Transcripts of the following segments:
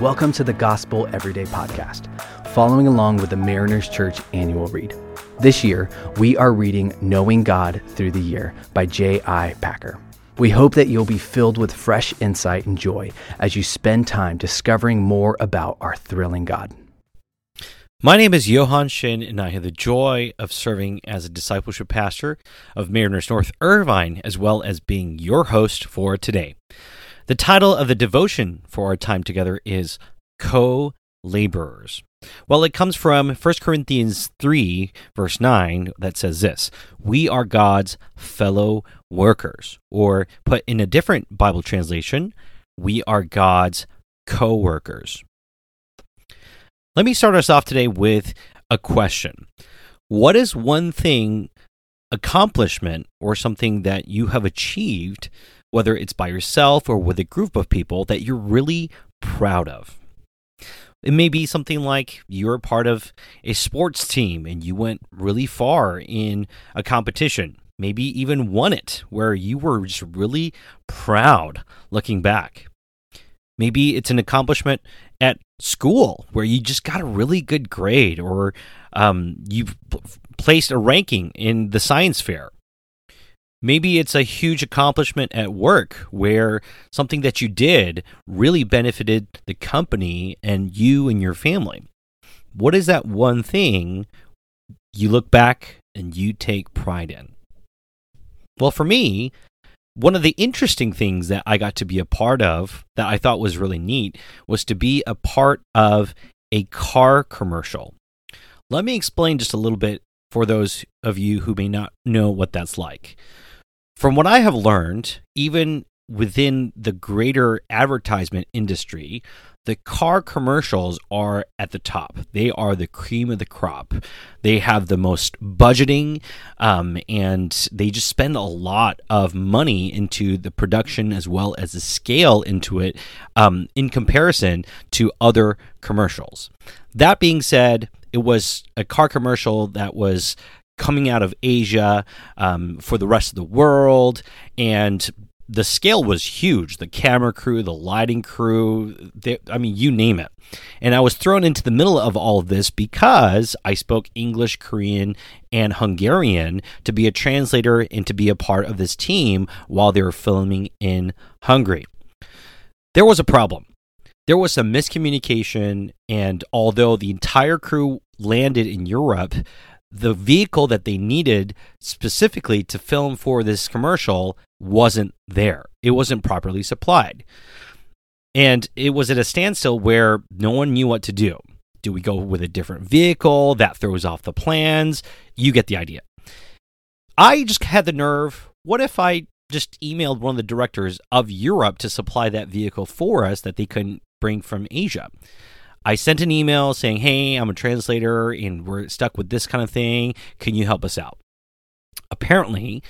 Welcome to the Gospel Everyday Podcast, following along with the Mariners Church annual read. This year, we are reading Knowing God Through the Year by J.I. Packer. We hope that you'll be filled with fresh insight and joy as you spend time discovering more about our thrilling God. My name is Johan Shin, and I have the joy of serving as a discipleship pastor of Mariners North Irvine, as well as being your host for today. The title of the devotion for our time together is Co Laborers. Well, it comes from 1 Corinthians 3, verse 9, that says this We are God's fellow workers. Or, put in a different Bible translation, we are God's co workers. Let me start us off today with a question What is one thing, accomplishment, or something that you have achieved whether it's by yourself or with a group of people that you're really proud of. It may be something like you're part of a sports team and you went really far in a competition, maybe even won it, where you were just really proud looking back. Maybe it's an accomplishment at school where you just got a really good grade or um, you've placed a ranking in the science fair Maybe it's a huge accomplishment at work where something that you did really benefited the company and you and your family. What is that one thing you look back and you take pride in? Well, for me, one of the interesting things that I got to be a part of that I thought was really neat was to be a part of a car commercial. Let me explain just a little bit for those of you who may not know what that's like. From what I have learned, even within the greater advertisement industry, the car commercials are at the top. They are the cream of the crop. They have the most budgeting, um, and they just spend a lot of money into the production as well as the scale into it um, in comparison to other commercials. That being said, it was a car commercial that was coming out of Asia um, for the rest of the world. And the scale was huge the camera crew, the lighting crew, they, I mean, you name it. And I was thrown into the middle of all of this because I spoke English, Korean, and Hungarian to be a translator and to be a part of this team while they were filming in Hungary. There was a problem. There was some miscommunication, and although the entire crew landed in Europe, the vehicle that they needed specifically to film for this commercial wasn't there. It wasn't properly supplied. And it was at a standstill where no one knew what to do. Do we go with a different vehicle that throws off the plans? You get the idea. I just had the nerve. What if I just emailed one of the directors of Europe to supply that vehicle for us that they couldn't bring from Asia? I sent an email saying, Hey, I'm a translator and we're stuck with this kind of thing. Can you help us out? Apparently,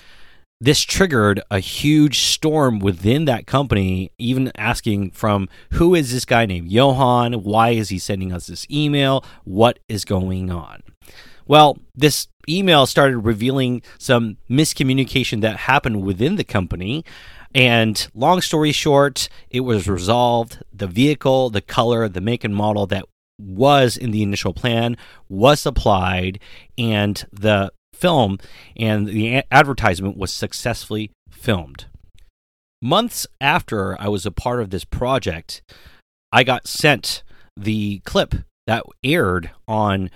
this triggered a huge storm within that company, even asking from who is this guy named Johan? Why is he sending us this email? What is going on? Well, this email started revealing some miscommunication that happened within the company. And long story short, it was resolved. The vehicle, the color, the make and model that was in the initial plan was supplied, and the film and the advertisement was successfully filmed. Months after I was a part of this project, I got sent the clip that aired on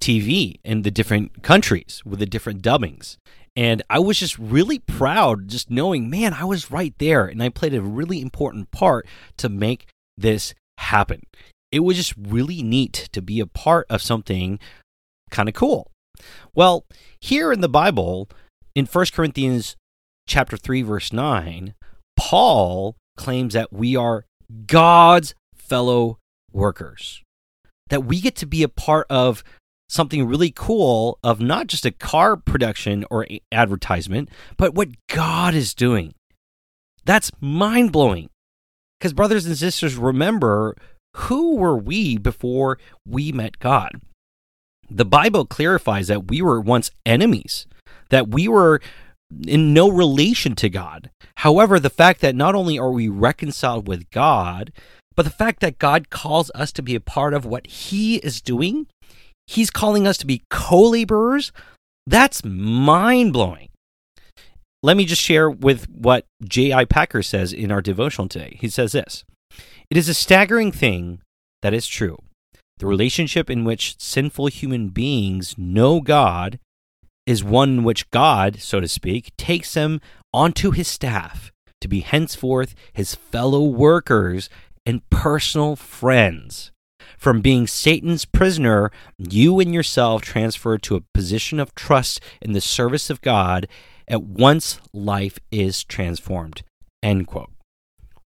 TV in the different countries with the different dubbings. And I was just really proud just knowing, man, I was right there and I played a really important part to make this happen. It was just really neat to be a part of something kind of cool. Well, here in the Bible, in 1 Corinthians chapter 3 verse 9, Paul claims that we are God's fellow workers. That we get to be a part of something really cool of not just a car production or advertisement, but what God is doing. That's mind blowing. Because, brothers and sisters, remember who were we before we met God? The Bible clarifies that we were once enemies, that we were in no relation to God. However, the fact that not only are we reconciled with God, But the fact that God calls us to be a part of what He is doing, He's calling us to be co laborers, that's mind blowing. Let me just share with what J.I. Packer says in our devotional today. He says this It is a staggering thing that is true. The relationship in which sinful human beings know God is one in which God, so to speak, takes them onto his staff to be henceforth his fellow workers and personal friends. From being Satan's prisoner, you and yourself transfer to a position of trust in the service of God. At once, life is transformed. End quote.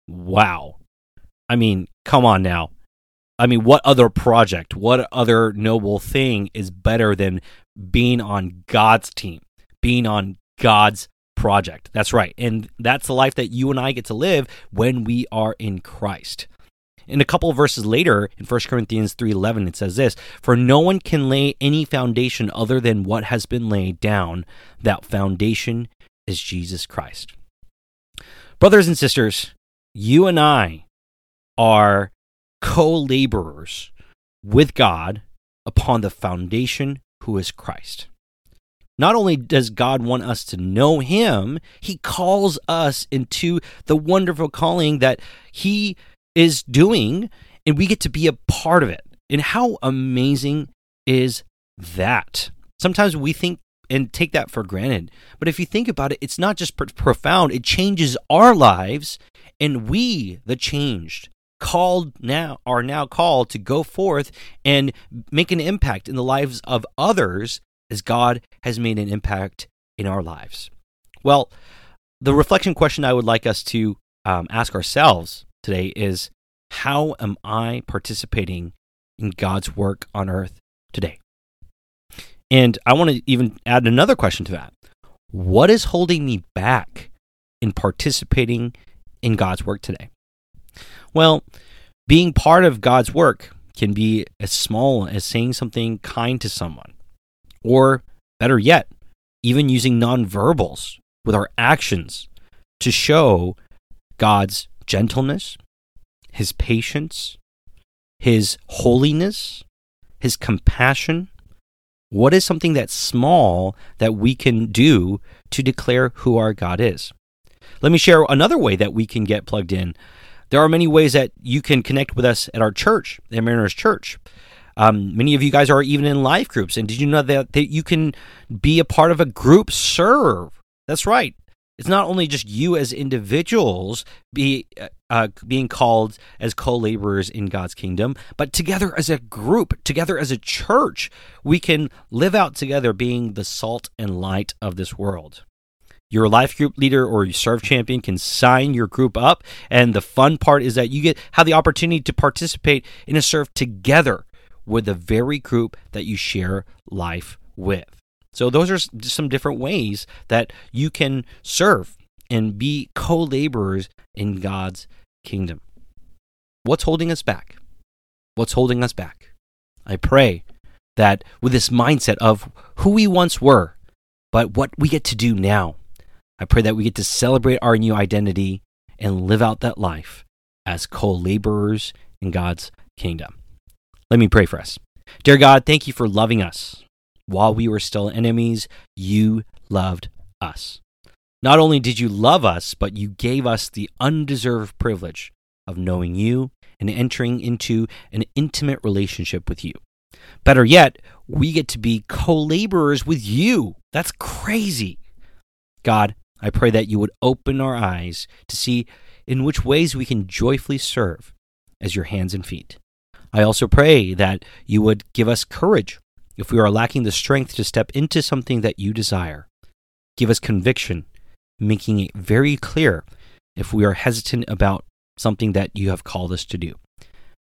Wow. I mean, come on now. I mean, what other project, what other noble thing is better than being on God's team, being on God's project? That's right. And that's the life that you and I get to live when we are in Christ. In a couple of verses later, in 1 Corinthians 3:11 it says this, "For no one can lay any foundation other than what has been laid down. That foundation is Jesus Christ." Brothers and sisters, you and I are co-laborers with God upon the foundation who is Christ. Not only does God want us to know him, he calls us into the wonderful calling that he is doing, and we get to be a part of it. And how amazing is that? Sometimes we think and take that for granted. But if you think about it, it's not just profound, it changes our lives, and we, the changed, called now are now called to go forth and make an impact in the lives of others as God has made an impact in our lives. Well, the reflection question I would like us to um, ask ourselves today is how am I participating in God's work on earth today? And I want to even add another question to that. What is holding me back in participating in God's work today? Well, being part of God's work can be as small as saying something kind to someone, or better yet, even using nonverbals with our actions to show God's gentleness, his patience, his holiness, his compassion? What is something that's small that we can do to declare who our God is? Let me share another way that we can get plugged in. There are many ways that you can connect with us at our church, the Mariners Church. Um, many of you guys are even in life groups. And did you know that, that you can be a part of a group serve? That's right. It's not only just you as individuals be uh, uh, being called as co-laborers in God's kingdom, but together as a group, together as a church, we can live out together being the salt and light of this world. Your life group leader or your serve champion can sign your group up, and the fun part is that you get have the opportunity to participate in a serve together with the very group that you share life with. So those are some different ways that you can serve and be co-laborers in God's kingdom. What's holding us back? What's holding us back? I pray that with this mindset of who we once were, but what we get to do now, I pray that we get to celebrate our new identity and live out that life as co laborers in God's kingdom. Let me pray for us. Dear God, thank you for loving us while we were still enemies, you loved us. Not only did you love us, but you gave us the undeserved privilege of knowing you and entering into an intimate relationship with you. Better yet, we get to be co laborers with you. That's crazy. God, I pray that you would open our eyes to see in which ways we can joyfully serve as your hands and feet. I also pray that you would give us courage if we are lacking the strength to step into something that you desire. Give us conviction, making it very clear if we are hesitant about something that you have called us to do.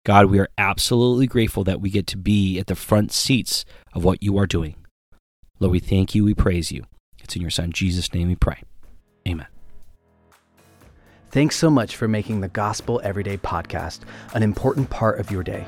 God, we are absolutely grateful that we get to be at the front seats of what you are doing. Lord, we thank you, we praise you. It's in your Son, Jesus' name, we pray. Amen. Thanks so much for making the Gospel Everyday podcast an important part of your day.